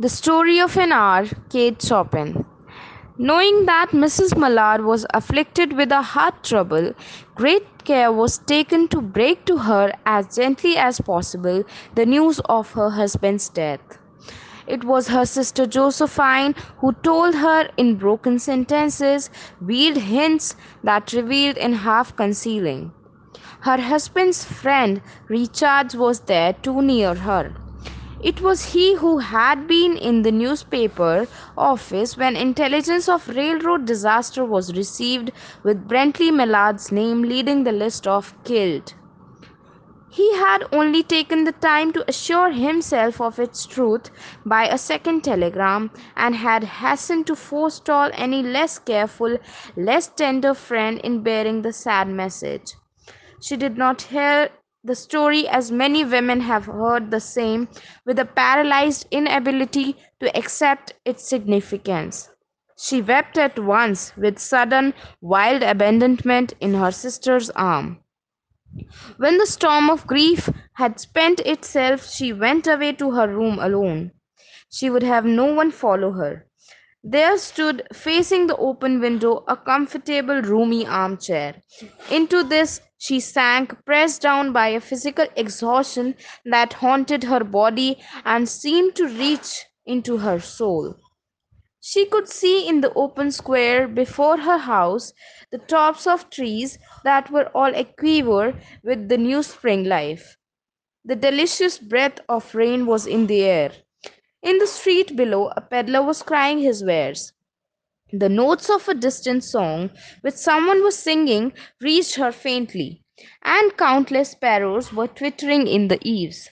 The Story of an Hour, Kate Chopin. Knowing that Mrs. Mallard was afflicted with a heart trouble, great care was taken to break to her as gently as possible the news of her husband's death. It was her sister Josephine who told her in broken sentences, veiled hints that revealed in half concealing. Her husband's friend Richards was there too near her. It was he who had been in the newspaper office when intelligence of railroad disaster was received with Brently Mallard's name leading the list of killed. He had only taken the time to assure himself of its truth by a second telegram and had hastened to forestall any less careful, less tender friend in bearing the sad message. She did not hear the story, as many women have heard the same, with a paralyzed inability to accept its significance. She wept at once with sudden, wild abandonment in her sister's arm. When the storm of grief had spent itself, she went away to her room alone. She would have no one follow her. There stood, facing the open window, a comfortable, roomy armchair. Into this she sank, pressed down by a physical exhaustion that haunted her body and seemed to reach into her soul. She could see in the open square before her house the tops of trees that were all aquiver with the new spring life. The delicious breath of rain was in the air. In the street below, a peddler was crying his wares. The notes of a distant song, which someone was singing, reached her faintly, and countless sparrows were twittering in the eaves.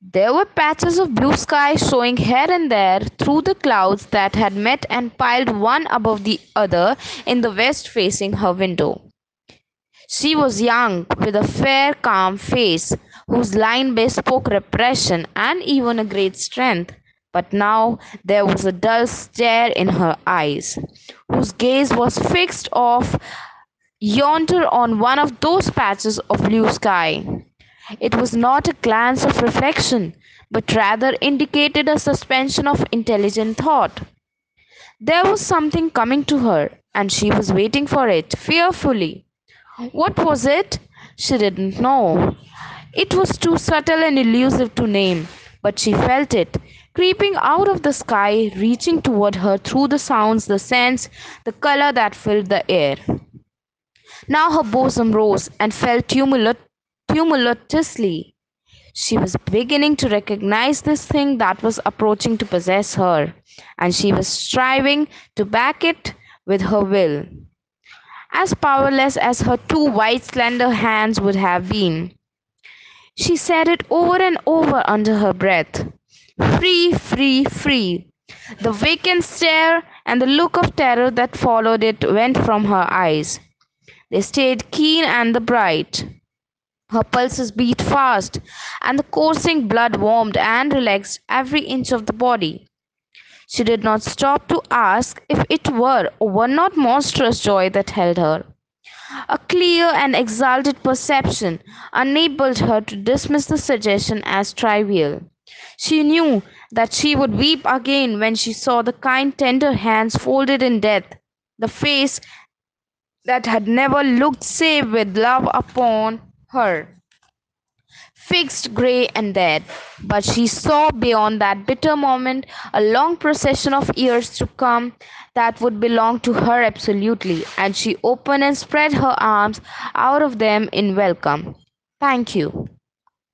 There were patches of blue sky showing here and there through the clouds that had met and piled one above the other in the west facing her window. She was young, with a fair, calm face, whose line bespoke repression and even a great strength. But now there was a dull stare in her eyes, whose gaze was fixed off yonder on one of those patches of blue sky. It was not a glance of reflection, but rather indicated a suspension of intelligent thought. There was something coming to her, and she was waiting for it fearfully. What was it? She didn't know. It was too subtle and elusive to name, but she felt it, creeping out of the sky, reaching toward her through the sounds, the scents, the color that filled the air. Now her bosom rose and fell tumultuously. She was beginning to recognize this thing that was approaching to possess her, and she was striving to back it with her will, as powerless as her two white, slender hands would have been. She said it over and over under her breath. Free, free, free. The vacant stare and the look of terror that followed it went from her eyes. They stayed keen and bright. Her pulses beat fast, and the coursing blood warmed and relaxed every inch of the body. She did not stop to ask if it were or were not monstrous joy that held her. A clear and exalted perception enabled her to dismiss the suggestion as trivial. She knew that she would weep again when she saw the kind, tender hands folded in death, the face that had never looked save with love upon her fixed, grey, and dead. But she saw beyond that bitter moment a long procession of years to come that would belong to her absolutely, and she opened and spread her arms out of them in welcome. Thank you.